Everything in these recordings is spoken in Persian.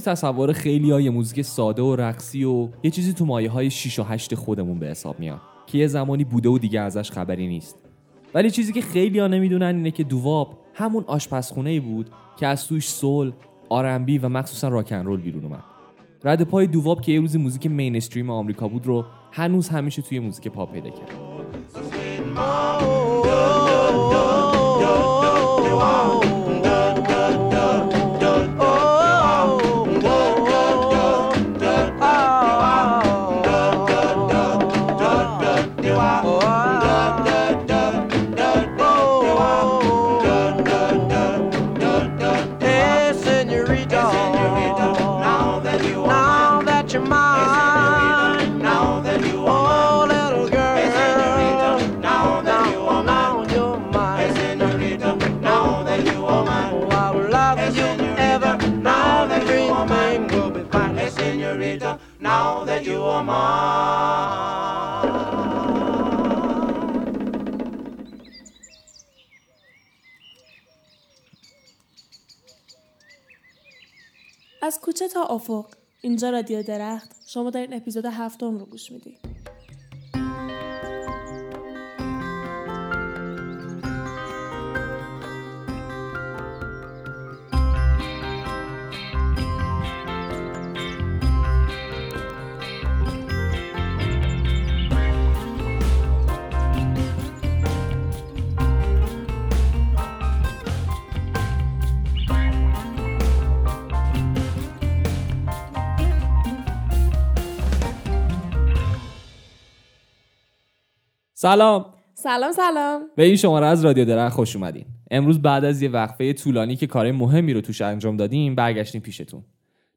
fine. دوواب تو تصور خیلی موزیک ساده و رقصی و یه چیزی تو مایه های 6 و 8 خودمون به حساب میاد که یه زمانی بوده و دیگه ازش خبری نیست. ولی چیزی که خیلی ها نمی‌دونن اینه که دوواب همون آشپزخونه ای بود که از توش سول، آرنبی و مخصوصا راکن رول بیرون اومد. رد پای دوواب که یه روزی موزیک مینستریم آمریکا بود رو هنوز همیشه توی موزیک پاپ پیدا کرد. افق اینجا رادیو درخت. شما در این اپیزود هفتم رو گوش می‌دید. سلام. سلام سلام. به این شماره از رادیو درخت خوش اومدین. امروز بعد از یه وقفه طولانی که کار مهمی رو توش انجام دادیم برگشتیم پیشتون.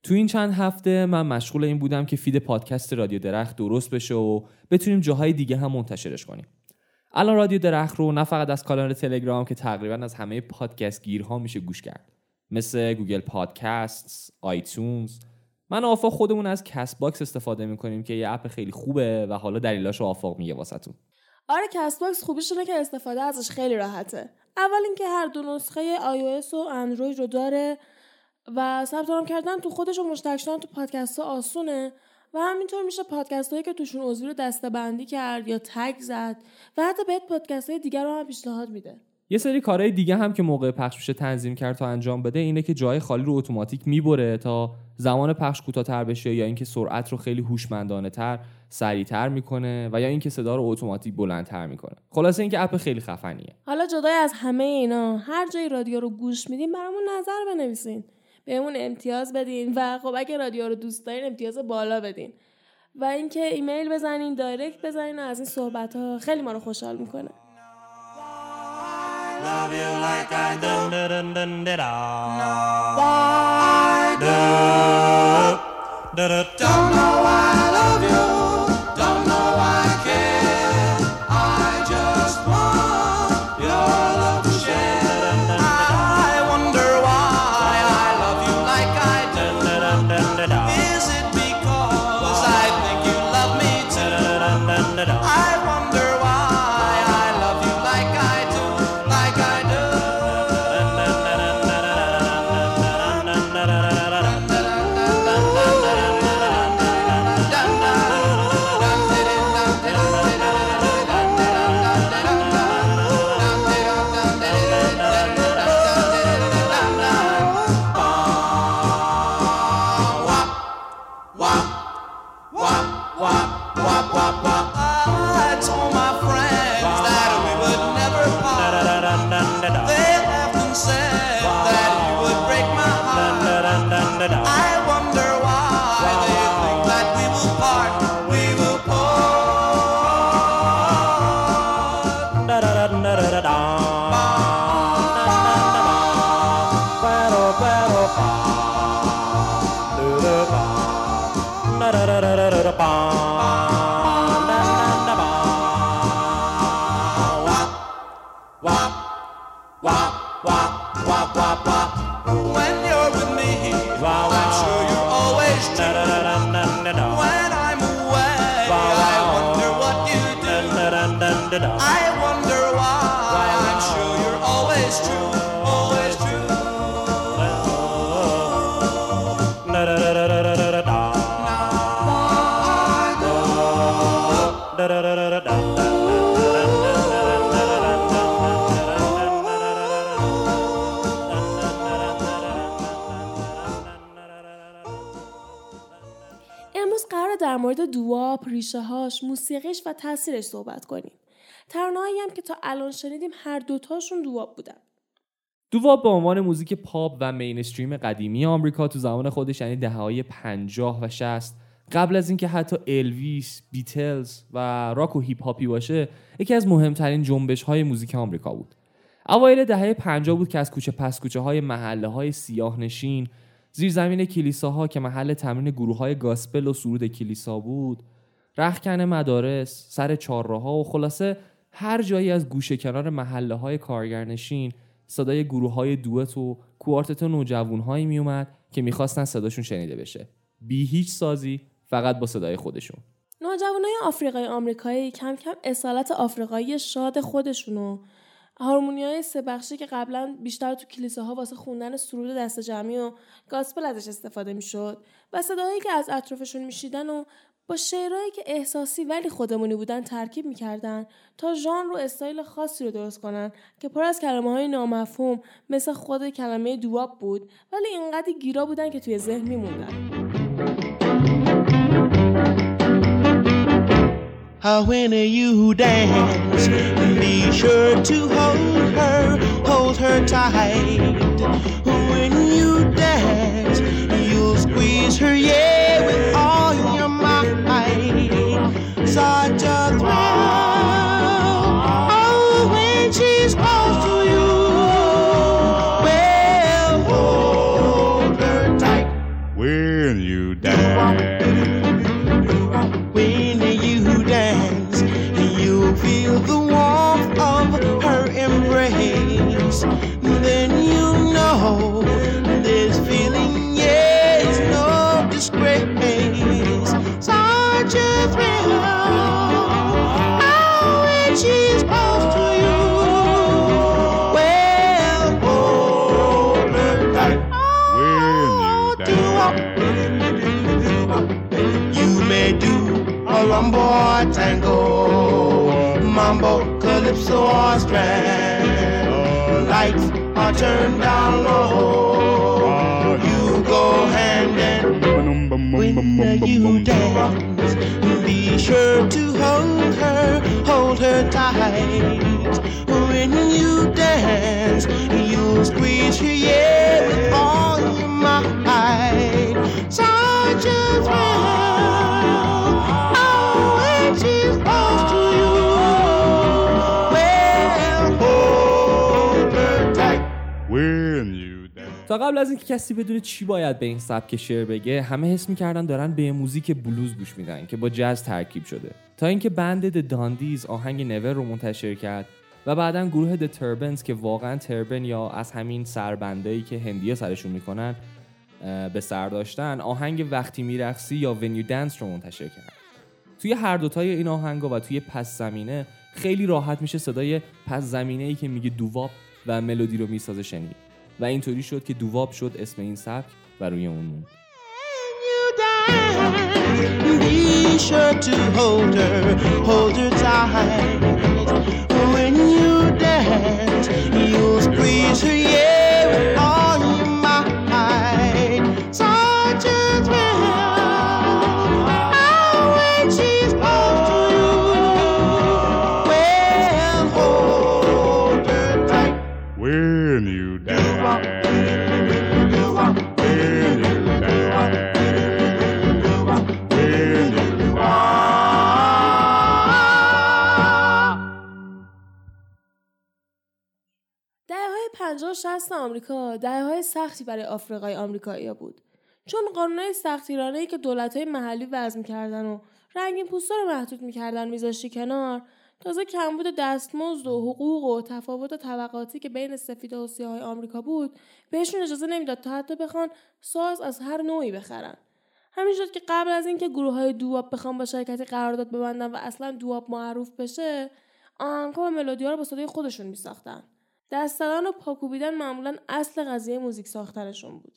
تو این چند هفته من مشغول این بودم که feed پادکست رادیو درخت درست بشه و بتونیم جاهای دیگه هم منتشرش کنیم. الان رادیو درخت رو نه فقط از کانال تلگرام که تقریبا از همه پادکست گیرها میشه گوش کرد. مثل Google Podcast، iTunes. من و آفاق خودمون از Castbox استفاده می‌کنیم که یه اپ خیلی خوبه و حالا دلیلاش رو آفاق میگه واسهتون. آره Castbox خوبیش اینه که استفاده ازش خیلی راحته. اول اینکه هر دو نسخه iOS و اندروید رو داره و ثبت نام کردن تو خودش و مشترک تو پادکست ها آسونه و همینطور میشه پادکست هایی که توشون عضوی رو دسته بندی کرد یا tag زد و حتی بهت پادکست های دیگر رو هم پیشنهاد میده. یه سری کارهای دیگه هم که موقع پخش میشه تنظیم کرد تا انجام بده اینه که جای خالی رو اتوماتیک می‌بره تا زمان پخش کوتاه‌تر بشه یا اینکه سرعت رو خیلی هوشمندانه تر سریعتر می‌کنه و یا اینکه صدا رو اتوماتیک بلندتر می‌کنه. خلاصه اینکه اپ خیلی خفنیه. حالا جدای از همه اینا هر جای رادیو رو گوش میدین برامون نظر بنویسین. بهمون امتیاز بدین و خب اگه رادیو رو دوست دارین امتیاز بالا بدین. و اینکه ایمیل بزنین دایرکت بزنین و از این صحبت ها خیلی ما رو خوشحال می‌کنه. Love you like I do. Don't know why I love you. doo-wop، ریشه هاش، موسیقیش و تاثیرش صحبت کنیم. ترانه‌هایی هم که تا الان شنیدیم هر دوتاشون doo-wop بودن. doo-wop به عنوان موزیک پاپ و mainstream قدیمی آمریکا تو زمان خودش یعنی دهه‌های 50 و 60 قبل از اینکه حتی الویس، بیتلز و راک و هیپ هاپی باشه یکی از مهمترین جنبش های موزیک آمریکا بود. اوایل دهه 50 بود که از کوچه پس کوچه های محله های سیاه نشین زیرزمین کلیساها که محل تمرین گروه های گاسپل و سرود کلیسا بود رخکن مدارس سر چهارراهها و خلاصه هر جایی از گوشه کنار محله های کارگرنشین صدای گروه های دوت و کوارتت هایی می اومد که می‌خواستن صداشون شنیده بشه. بی هیچ سازی فقط با صدای خودشون. نوجوانای آفریقای آمریکایی کم کم اصالت آفریقایی شاد خودشونو هارمونی های سه بخشی که قبلا بیشتر تو کلیساها واسه خوندن سرود دست جمعی و گاسپل ازش استفاده می‌شد و صداهایی که از اطرافشون میشیدن و با شعرهایی که احساسی ولی خودمونی بودن ترکیب می‌کردن تا ژانر و استایل خاصی رو درست کنن که پر از کلمه های نامفهوم مثل خود کلمه دواب بود ولی اینقدر گیرا بودن که توی ذهن میموندن. When you dance, be sure to hold her, hold her tight. When you dance, you'll squeeze her, yeah, with all your might. Such a thrill, or strand. Lights are turned down low. You go hand in when you dance. Be sure to hold her, hold her tight. When you dance, you'll squeeze her, yeah, قبل از اینکه کسی بدونه چی باید به این سبک شعر بگه همه حس می‌کردن دارن به موزیک بلوز گوش میدن که با جاز ترکیب شده. تا اینکه بند د داندیز آهنگ نور رو منتشر کرد و بعدا گروه د تربنز که واقعا تربن یا از همین سربندایی که هندیا سرشون می‌کنن به سر داشتن آهنگ وقتی میرقصی یا ونیو دنس رو منتشر کرد. توی هر دوتای این آهنگا و توی پس زمینه خیلی راحت میشه صدای پس زمینه ای که میگه دوواب و ملودی رو می‌سازه شنید. و اینطوری شد که دوواب شد اسم این سبک و روی اون موند. You 60 آمریکا. دهه های سختی برای آفریقای آمریکایی بود. چون قانونهای سختگیرانه ای که دولت‌های محلی وضع می‌کردن و رنگین پوستا رو محدود می‌کردن میذاشتی کنار تازه کمبود دستمزد و حقوق و تفاوت و طبقاتی که بین سفید و آمریکا بود بهشون اجازه نمی‌داد تا حتی بخوان ساز از هر نوعی بخرن. همین شد که قبل از اینکه گروه های دواب بخوان با شرکت قرارداد ببندن و اصلا دواب معروف بشه آن و ملودیا رو با صدای خودشون میساختن. دست زدن و پاکوبیدن معمولا اصل قضیه موزیک ساختنشون بود.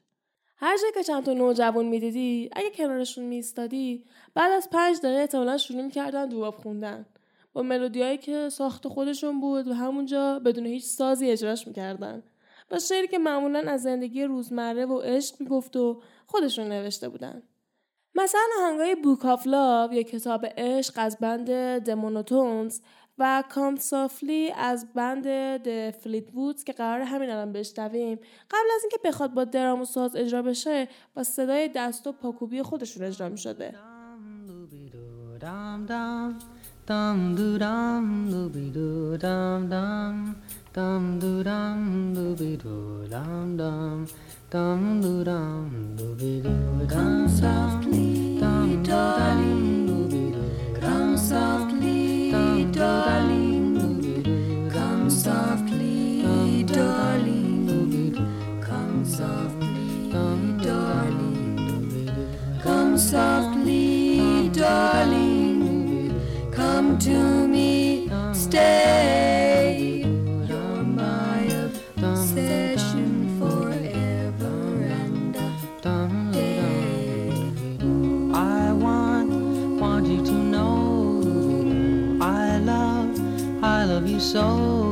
هر جا که چند تا نوجوان می‌دیدی اگه کنارشون میستادی بعد از پنج دقیقه احتمالا شروع می‌کردن دواب خوندن. با ملودیایی که ساخت خودشون بود و همونجا بدون هیچ سازی اجراش می‌کردن. با شعری که معمولا از زندگی روزمره و عشق می‌گفت و خودشون نوشته بودن. مثلا هنگای بوک آف لاو یا کتاب عشق از بند دمونوتونز و کامسافلی از بند فلیت وودز که قرار همین الان بشنویم قبل از اینکه بخواد با درام و ساز اجرا بشه با صدای دست و پاکوبی خودشون اجرا می شده Come softly, come softly, darling, come softly, darling, come softly, darling, come to me, stay. so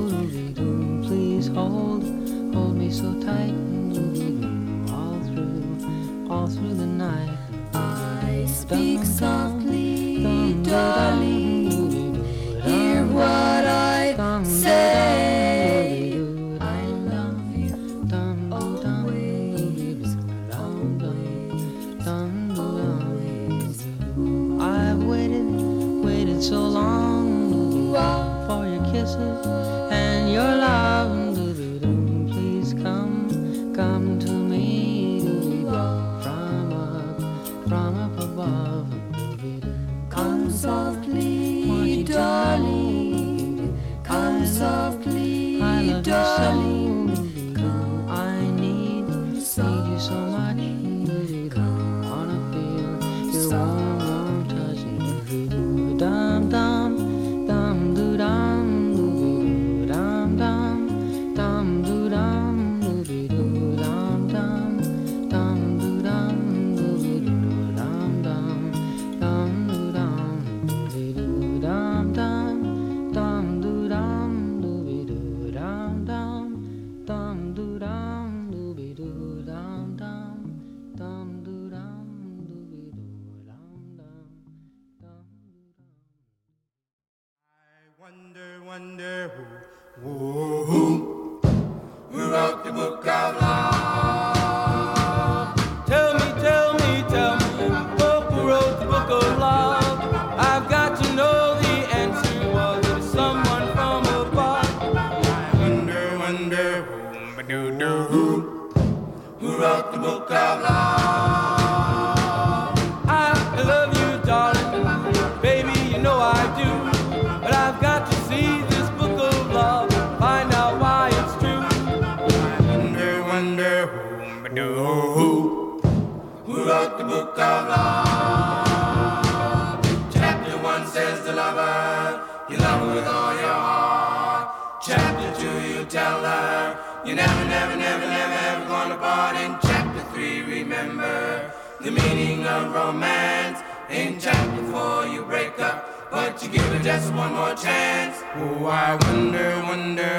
a romance. in jumped before you break up, but you give it just one more chance. Oh, I wonder, wonder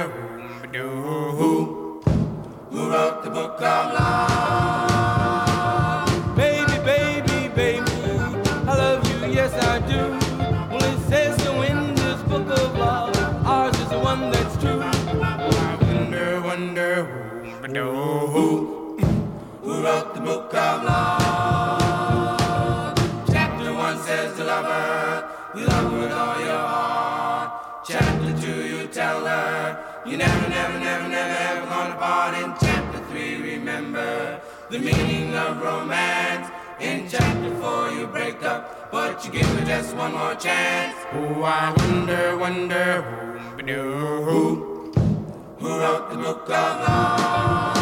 who, who wrote the book of love. the meaning of romance. In chapter four, you break up, but you give it just one more chance. Oh, I wonder, wonder who, who, who wrote the book of love.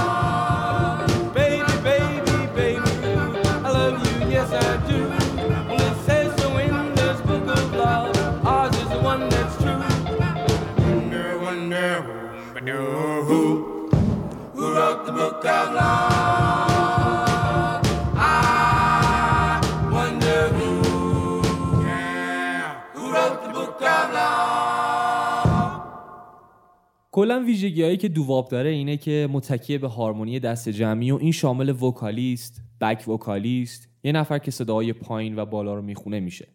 کلا ویژگی هایی که دوواب داره اینه که متکی به هارمونی دست جمعی و این شامل وکالیست، بک وکالیست، یه نفر که صداهای پایین و بالا رو می‌خونه میشه.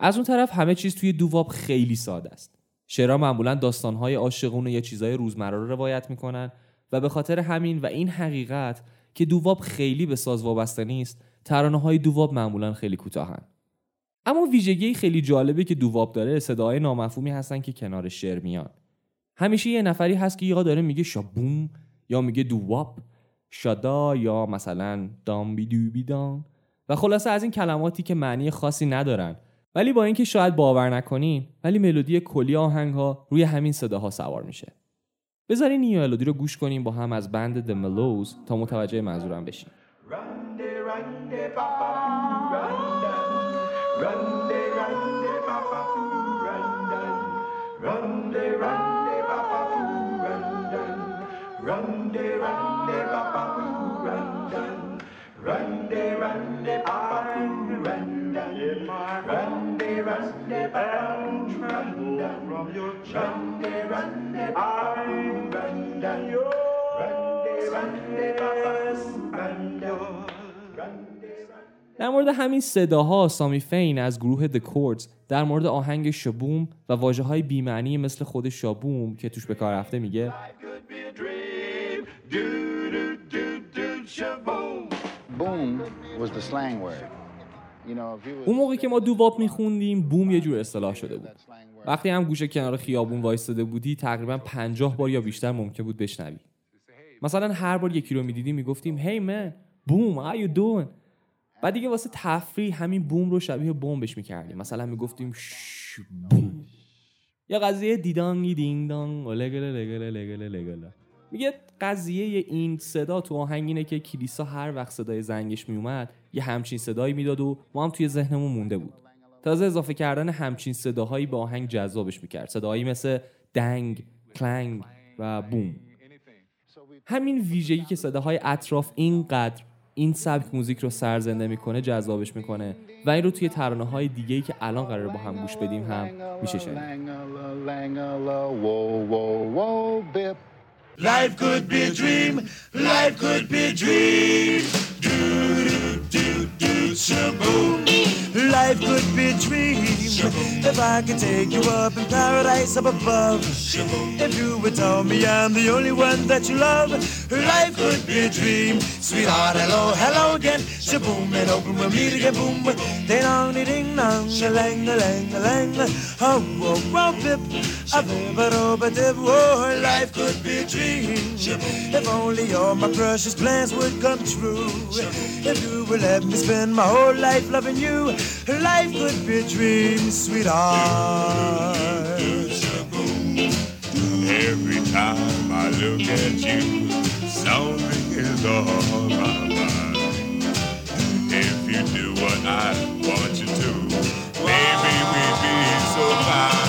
از اون طرف همه چیز توی دوواب خیلی ساده است. شعرها معمولا داستانهای عاشقونه یا چیزهای روزمره رو روایت می‌کنن و به خاطر همین و این حقیقت که دوواب خیلی به ساز وابسته نیست، ترانه های دوواب معمولا خیلی کوتاهن. اما ویژگی خیلی جالبی که دوواب داره صداهای نامفهومی هستن که کنار شعر میان. همیشه یه نفری هست که یا داره میگه شابوم یا میگه دوواب شادا یا مثلا دام بی دو بی دام. و خلاصه از این کلماتی که معنی خاصی ندارن. ولی با اینکه شاید باور نکنین ولی ملودی کلی آهنگ ها روی همین صداها سوار میشه. بذارین این ملودی رو گوش کنیم با هم از بند The Mellows تا متوجه منظورم بشین در مورد همین صداها سامی فین از گروه The Chords در مورد آهنگ شبوم و واجه های بیمعنی مثل خود شابوم که توش به کار رفته میگه Boom was the slang word. اون موقع که ما دوواب میخوندیم بوم یه جور اصطلاح شده بود. وقتی هم گوشه کنار خیابون وایستاده بودی تقریبا پنجاه بار یا بیشتر ممکن بود بشنوی. مثلا هر بار یکی رو می‌دیدیم می‌گفتیم هی من بوم how you doing? بعد دیگه واسه تفریح همین بوم رو شبیه بمبش می‌کردیم. مثلا می‌گفتیم بوم. یا قضیه دیدانگی دینگ دانگ میگه قضیه این صدا تو آهنگ اینه که کلیسا هر وقت صدای زنگش میومد یه همچین صدایی می‌داد و ما هم توی ذهنمون مونده بود. تازه اضافه کردن همچین صداهایی به آهنگ جذابش می‌کرد. صداهایی مثل دنگ کلنگ و بوم. همین ویژگی که صداهای اطراف اینقدر این سبک موزیک رو سرزنده می‌کنه جذابش می‌کنه و این رو توی ترانه های دیگه که الان قراره با هم گوش بدیم هم میشه شنید. Life could be a dream. Life could be a dream. Do do do do shaboom. Life could be a dream. If I could take you up in paradise up above. If you would tell me I'm the only one that you love. Life could be a dream. Sweetheart, hello, hello again. Shaboom and open we'll meet again. Boom. Ding dong, ding dong, a lang, a lang, a lang. Oh, whoa, whoa, bip. A bip, a do, a dip. Oh, life could be a dream. If only all my precious plans would come true. If you would let me spend my whole life loving you, life could be a dream, sweetheart. Every time I look at you, something is on my mind. If you do what I want you to, maybe we'd be so fine.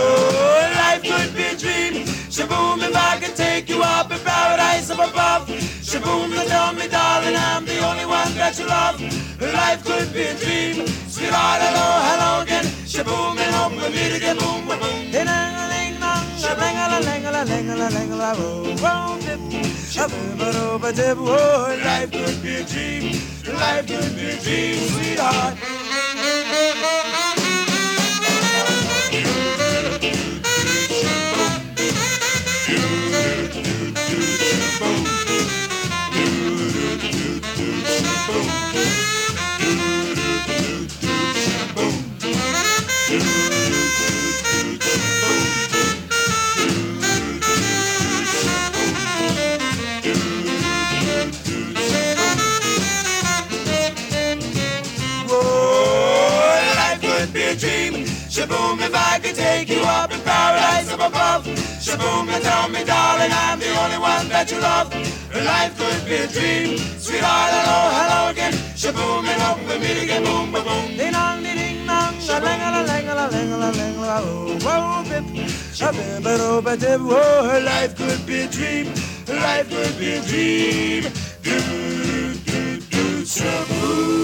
Oh, life could be a dream. Shaboom, if I could take you up in paradise up above. Shaboom, you tell me, darling, I'm the only one that you love. Life could be a dream. Sweetheart, hello, hello again. Shaboom, and hope we meet again. Boom, boom, boom. Oh, life could be a dream. Life could be a dream, sweetheart. That you love. Life could be a dream. Sweetheart, hello, hello again. Shaboom, and hope we meet again. Boom, boom, boom. Ding dong, ding ding dong. A lang a lang a lang a lang a oh, whoa, bip. A bip, a do, ba dip. Whoa, life could be a dream. Life could be a dream. Do, do, do, shaboom.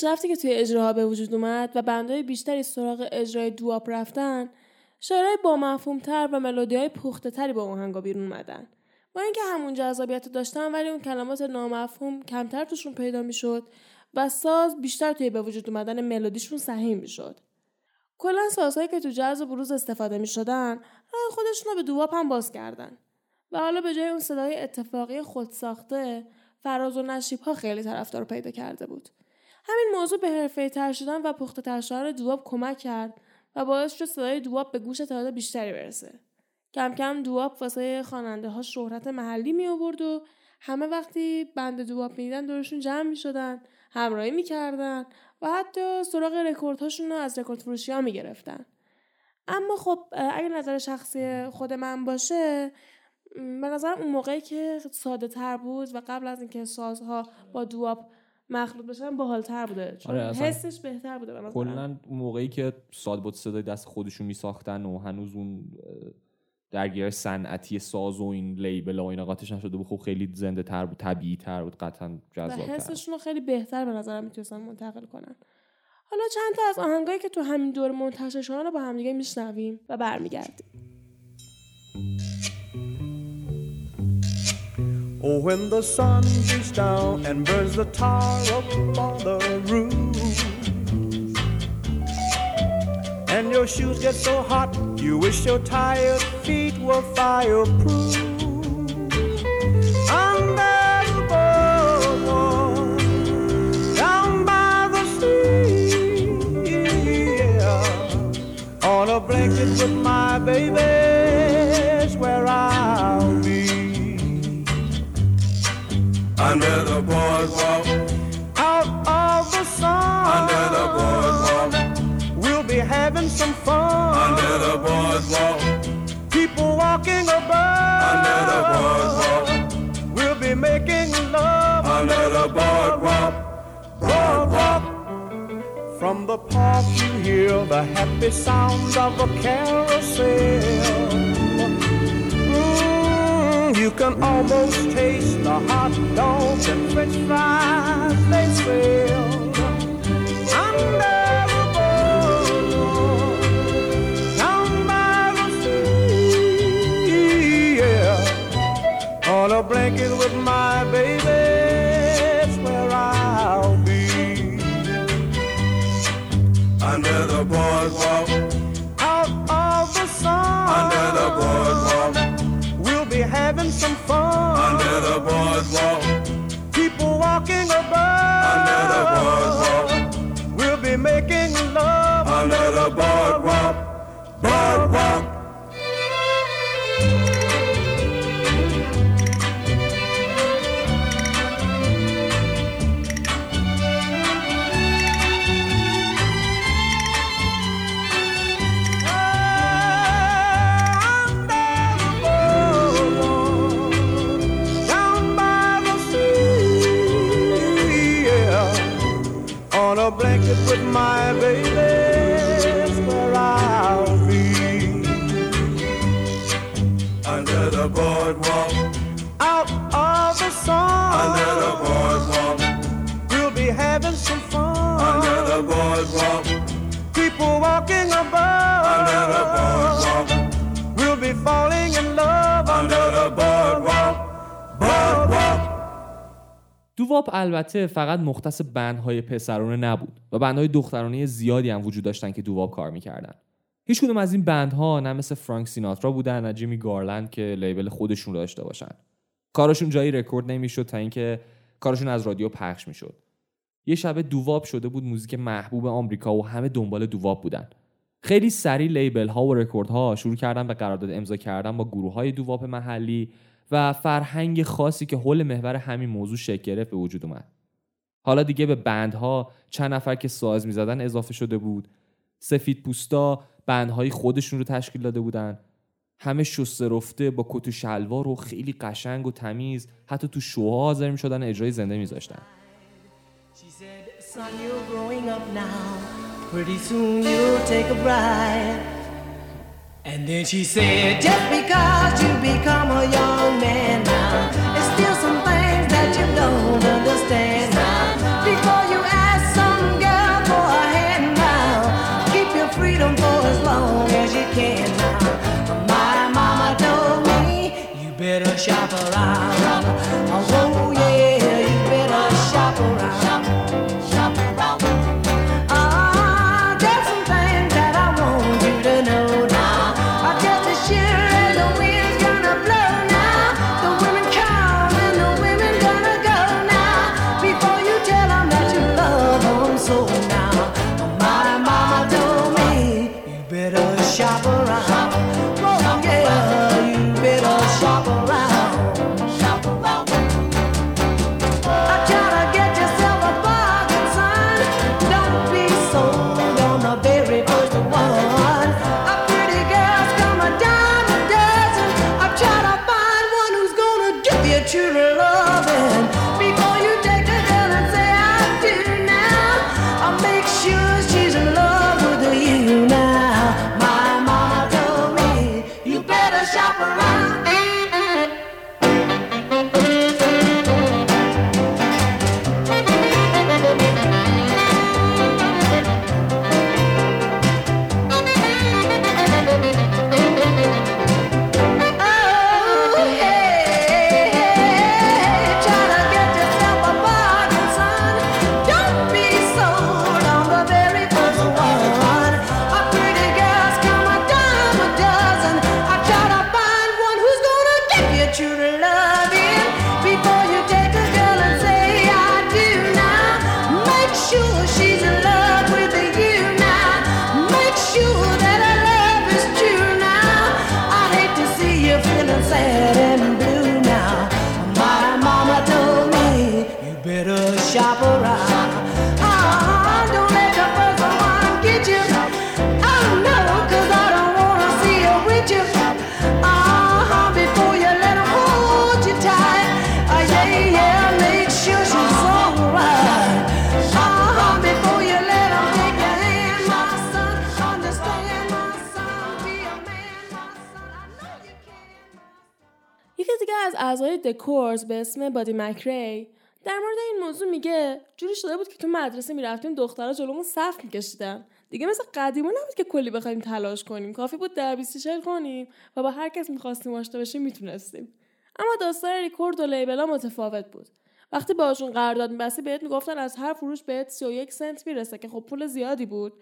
پیشرفتی که توی اجراها به وجود اومد و بندهای بیشتری سراغ اجرای دوآپ رفتن شعرهای با مفهومتر و ملودی های پخته تری با آهنگا بیرون اومدن. با اینکه همون جذابیت داشتن ولی اون کلمات نامفهوم کمتر توشون پیدا می‌شد و ساز بیشتر توی به وجود اومدن ملودیشون سهیم می‌شد. کلا سازهایی که تو جاز و بروز استفاده می‌شدن راه خودشون رو به دوآپ هم باز کردن. و حالا به جای اون صدای اتفاقی خودساخته فراز و نشیب ها خیلی طرفدار پیدا کرده بود. همین موضوع به حرفه تر شدن و پخته تر شدن دواب کمک کرد و باعث شد صدای دواب به گوش تعداد بیشتری برسه. کم کم دواب واسه خواننده ها شهرت محلی می آورد و همه وقتی بند دواب می‌دیدن دورشون جمع می شدن، همراهی می کردن و حتی سراغ رکوردهاشون رو از رکورد فروشی ها می گرفتن. اما خب اگه نظر شخصی خود من باشه به نظرم اون موقعی که ساده تر بود و قبل از اینکه سازها با دواب مخلوط بشن باحالتر بوده. چون آره، حسش بهتر بوده. کلا اون موقعی که ساد بود صدای دست خودشون میساختن و هنوز اون درگیر صنعتی ساز و این لیبل و اینا قاطیش نشده بود خب خیلی زنده تر بود طبیعی تر بود قطعا جذاب تر حسشون رو خیلی بهتر به نظرم می‌تونستن منتقل کنن. حالا چند تا از آهنگایی که تو همین دور منتشر شدن رو با همدیگه میشنویم و برمیگردیم. Oh, when the sun beats down and burns the tar up on the roof, and your shoes get so hot, you wish your tired feet were fireproof. Under the boardwalk, down by the sea, yeah, on a blanket with my baby's boardwalk, People walking about. Under the boardwalk. We'll be making love. under the boardwalk, boardwalk. From the park you hear the happy sounds of a carousel. Mm, you can almost taste the hot dogs and french fries they sell. doo-wop البته فقط مختص band های پسرانه نبود و band های دخترانه زیادی هم وجود داشتن که doo-wop کار می‌کردن. هیچ کدوم از این band ها نه مثل فرانک سیناترا بودن نه جودی گارلند که label خودشون رو داشته باشن. کارشون جایی رکورد نمی‌شد تا اینکه کارشون از رادیو پخش می‌شد. یه شبه doo-wop شده بود موزیک محبوب آمریکا و همه دنبال doo-wop بودن. خیلی سریع label ها و رکورد ها شروع کردن به قرارداد امضا کردن با گروه های doo-wop محلی و فرهنگ خاصی که حول محور همین موضوع شکل گرفت به وجود اومد. حالا دیگه به بندها چند نفر که ساز می‌زدن اضافه شده بود. سفید پوستا بندهای خودشون رو تشکیل داده بودن. همه شسته رفته با کت و شلوار و خیلی قشنگ و تمیز حتی تو شوها حاضر می‌شدن اجرای زنده میذاشتن. Son, you're. And then she said, Just because you become a young man now, there's still some things that you don't understand now. Before you ask some girl for a hand now, keep your freedom for as long as you can now. My mama told me, You better shop around. مکری. در مورد این موضوع میگه جوری شده بود که تو مدرسه می‌رفتیم دخترها جلومون صف میکشیدن. دیگه مثل قدیما نبود که کلی بخوایم تلاش کنیم. کافی بود در بیستی کنیم و با هر کس می‌خواستیم آشنا بشیم می‌تونستیم. اما داستان ریکورد و لیبل متفاوت بود. وقتی باشون قرارداد میبستی بهت می‌گفتن از هر فروش بهت 31 سنت می‌رسه که خب پول زیادی بود.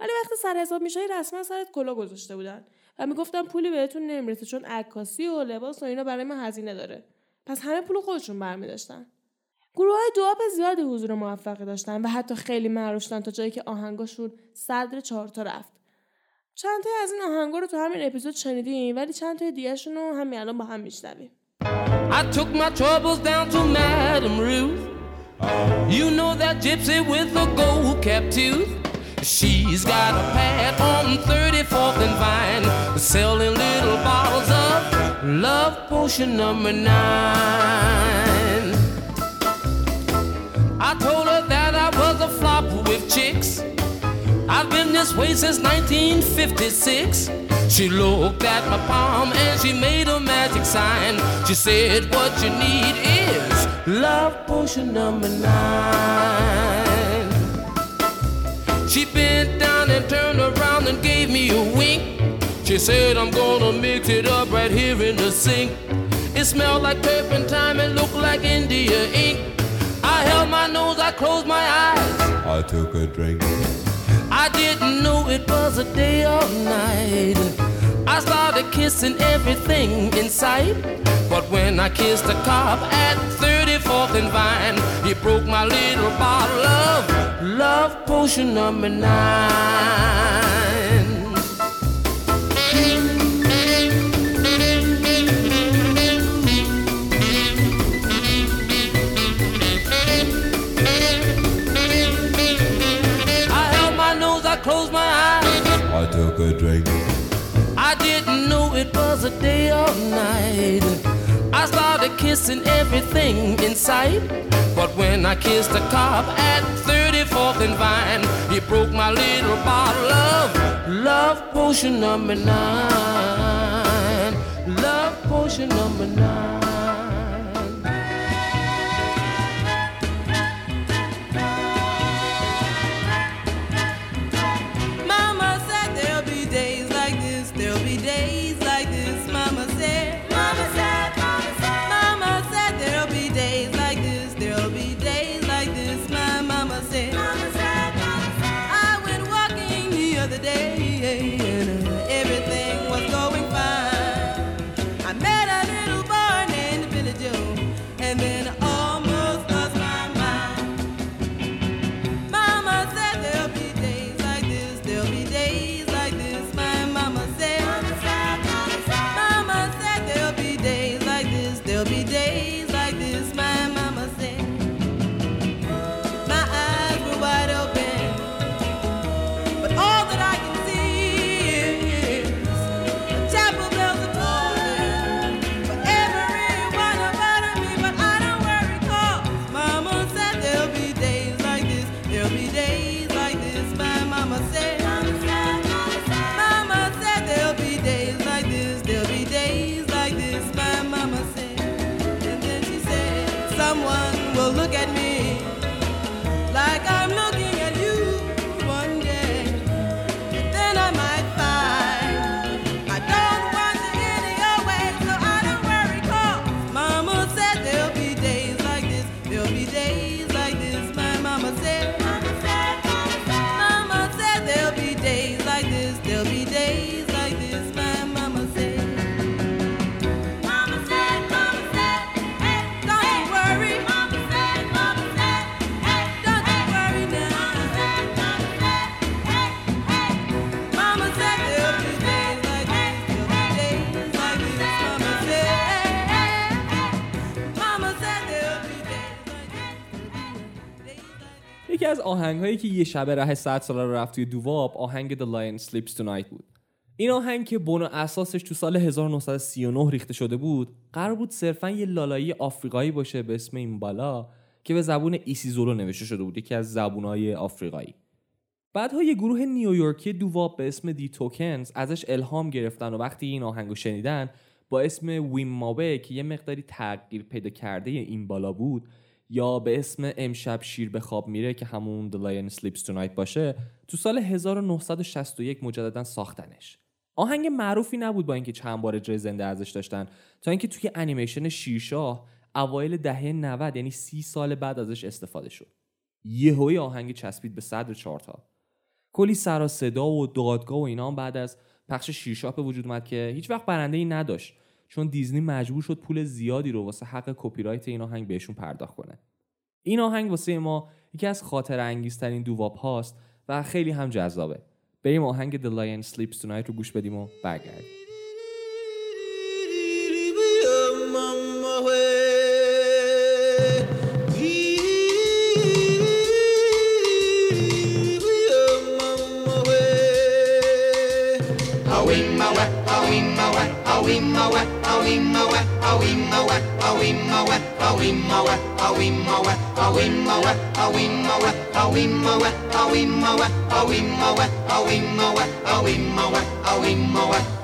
ولی وقتی سر حساب میشای رسما سرت کلا گذاشته بودن و می‌گفتن پولی بهتون نمی‌رسه چون عکاسی و لباس و اینا برای ما هزینه داره. پس همه پول خودشون برمیداشتن گروه های دوآپ زیادی حضور موفقی داشتن و حتی خیلی معروف شدن تا جایی که آهنگاشون صدر چهارتا رفت چند تا از این آهنگا رو تو همین اپیزود شنیدیم ولی چند تا دیگه رو همین الان با هم میشنویم I took my troubles down to Madam Ruth. You know that gypsy with the gold cap tooth. She's got a pad on 34th and Vine, selling little bottles of love potion number nine. I told her that I was a flop with chicks. I've been this way since 1956. She looked at my palm and she made a magic sign. She said, What you need is love potion number nine. She bent down and turned around and gave me a wink. She said, I'm gonna mix it up right here in the sink. It smelled like turpentine and looked like India ink. I held my nose, I closed my eyes. I took a drink. I didn't know it was a day or night. I started kissing everything in sight. But when I kissed the cop at 34th and Vine, he broke my little bottle of love potion number nine. I held my nose, I closed my eyes. I took a drink. I didn't know it was a day or night. I started kissing everything in sight. But when I kissed a cop at 34th and Vine, he broke my little bottle of love potion number nine. Love potion number nine. از آهنگهایی که یه شبه ره 100 ساله رو رفت توی doo-wop آهنگ The Lion Sleeps Tonight بود. این آهنگ که بن و اساسش تو سال 1939 ریخته شده بود قرار بود صرفا یه لالایی آفریقایی باشه به اسم این بالا که به زبون isiZulu نوشته شده بود یکی از زبونهای آفریقایی. بعدها یه گروه نیویورکی doo-wop به اسم The Tokens ازش الهام گرفتن و وقتی این آهنگو شنیدن با اسم Wimoweh که یه مقداری تغییر پیدا کرده این بالا بود یا به اسم امشب شیر به خواب میره که همون The Lion Sleeps Tonight باشه تو سال 1961 مجددا ساختنش. آهنگ معروفی نبود با اینکه چند بار اجرای زنده ازش داشتن. تا اینکه توی انیمیشن شیرشاه اوایل دهه 90 یعنی سی سال بعد ازش استفاده شد. یهوی آهنگ چسبید به صدر چارتا کلی سر صدا و دادگاه و اینا بعد از پخش شیرشاه به وجود اومد که هیچ وقت برنده ای نداشت. چون دیزنی مجبور شد پول زیادی رو واسه حق کپی رایت این آهنگ بهشون پرداخت کنه. این آهنگ واسه ما یکی از خاطر انگیزترین دوواب هاست و خیلی هم جذابه. بریم آهنگ The Lion Sleeps Tonight رو گوش بدیم و برگردیم. away, away, away, away, away,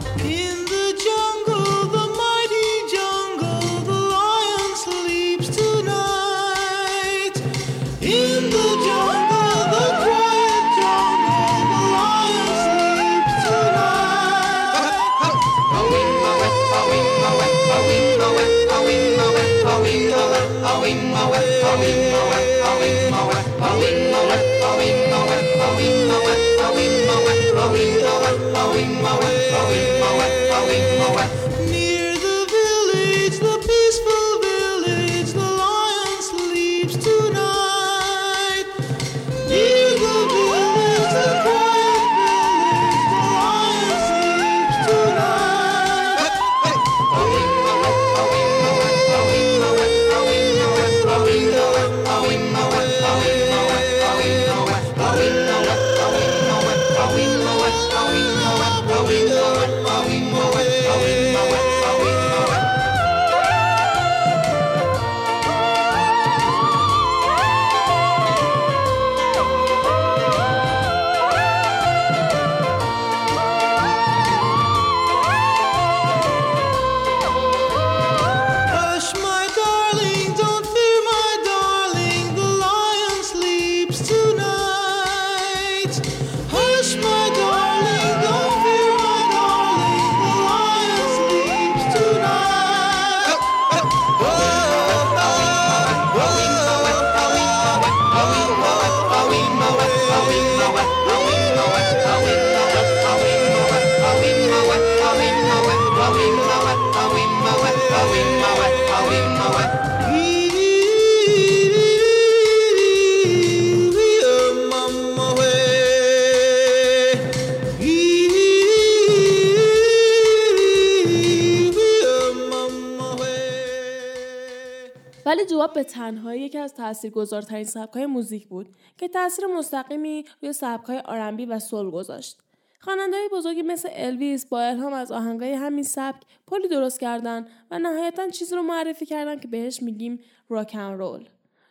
تاثیرگذارترین سبکهای موزیک بود که تاثیر مستقیمی روی سبکهای R&B و soul گذاشت. خواننده بزرگی مثل الویس با الهام از آهنگای همین سبک پلی درست کردن و نهایتا چیزی رو معرفی کردن که بهش میگیم rock 'n' roll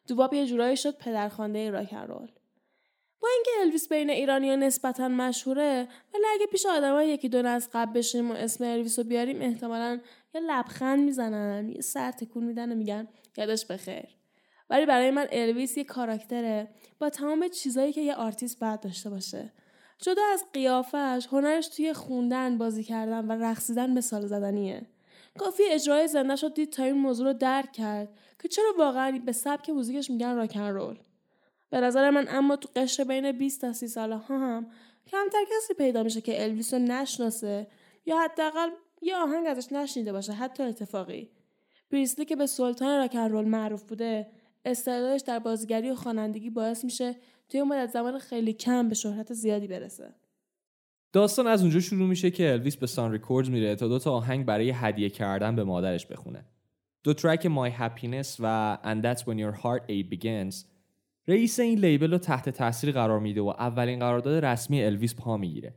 doo-wop یه جورایی شد پدرخوانده rock 'n' roll با اینکه الویس بین ایرانی نسبتا مشهوره ولی اگه پیش آدمای یکی دو نسل قبل بشینیم و اسم الویس رو بیاریم احتمالا یه لبخند می‌زنن یه سر تکون میدن و میگن یادش بخیر. ولی برای من الویس یه کاراکتره با تمام چیزایی که یه آرتیست باید داشته باشه. جدا از قیافش هنرش توی خوندن بازی کردن و رقصیدن مثال زدنیه. کافی اجرای زنده شد دید تا این موضوع رو درک کرد که چرا واقعا به سبک موزیکش میگن rock 'n' roll به نظر من اما تو قشر بین 20 تا 30 ساله ها هم کمتر کسی پیدا میشه که الویس رو نشناسه یا حداقل یه آهنگ ازش نشنیده باشه حتی اتفاقی. پریسلی که به سلطان rock 'n' roll معروف بوده استعدادش در بازیگری و خوانندگی باعث میشه توی مدت زمان خیلی کم به شهرت زیادی برسه داستان از اونجا شروع میشه که الویس به Sun Records میره تا دو تا آهنگ برای هدیه کردن به مادرش بخونه. دو track My Happiness و And That's When Your Heart Ache Begins رئیس این label رو تحت تاثیر قرار میده و اولین قرارداد رسمی الویس پا می‌گیره.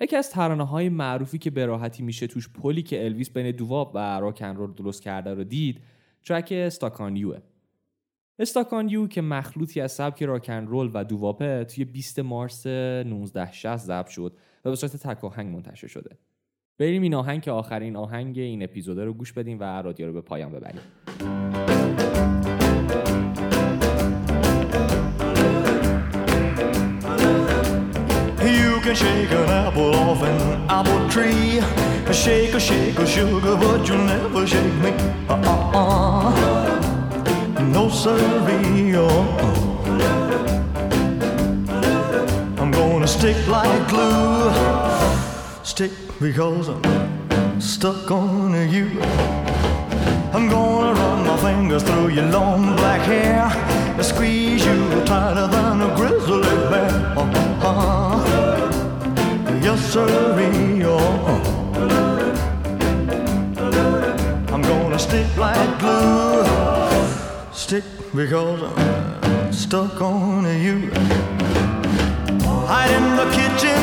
یکی از ترانه های معروفی که به راحتی میشه توش پلی که الویس بین doo-wop و rock 'n' roll درست کرده رو دید track Stuck on You ه. Stuck on You که مخلوطی از سبک rock 'n' roll و doo-wop ه توی 20 مارس 1960 ضبط شد و به صورت تک آهنگ منتشر شده. بریم این آهنگ که آخرین آهنگ این اپیزوده رو گوش بدیم و رادیو رو به پایان ببریم. Can shake an apple off an apple tree. A shake a sugar, but you'll never shake me. Uh-uh. No siree. Uh-uh. I'm gonna stick like glue. Stick because I'm stuck on you. I'm gonna run my fingers through your long black hair. Squeeze you tighter than a grizzly bear. Uh-huh. Yes, sirree. Uh-huh. I'm gonna stick like glue. Stick because I'm stuck on you. Hide in the kitchen,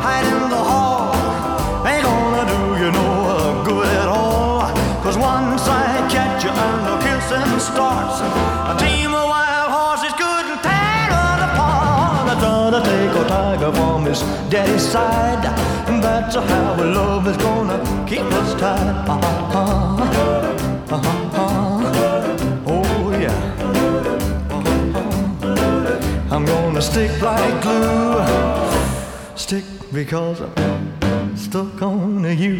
hide in the hall. Ain't gonna do you no good at all. Cause once I catch you and the kissing starts, a team of wild horses couldn't tear us apart. I try to take a tiger from his daddy's side. That's how love is gonna keep us tied. Uh-huh. I'm gonna stick like glue. Stick because I'm stuck on you.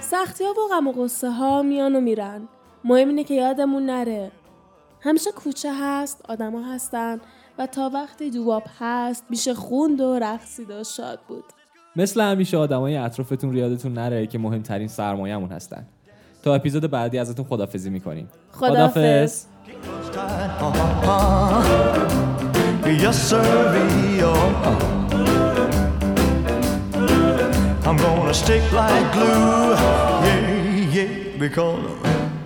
سختی ها و غم و غصه ها میان و میرن مهم اینه که یادمون نره همیشه کوچه هست آدما هستن و تا وقتی دواب هست میشه خوند و رقصید و شاد بود مثل همیشه آدمای اطرافتون رو یادتون نره که مهمترین سرمایه‌مون هستن. تا اپیزود بعدی ازتون خدافزی می‌کنیم. خداحافظ. Uh-huh. Uh-huh. Yes, sir, uh-huh. I'm gonna stick like glue, yeah, yeah, because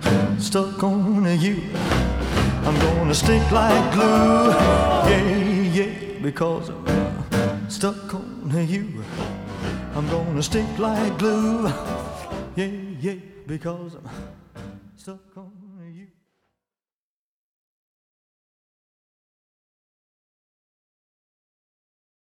I'm stuck on you. I'm gonna stick like glue, yeah, yeah, because I'm stuck on you. I'm gonna stick like glue, yeah, yeah, because I'm stuck on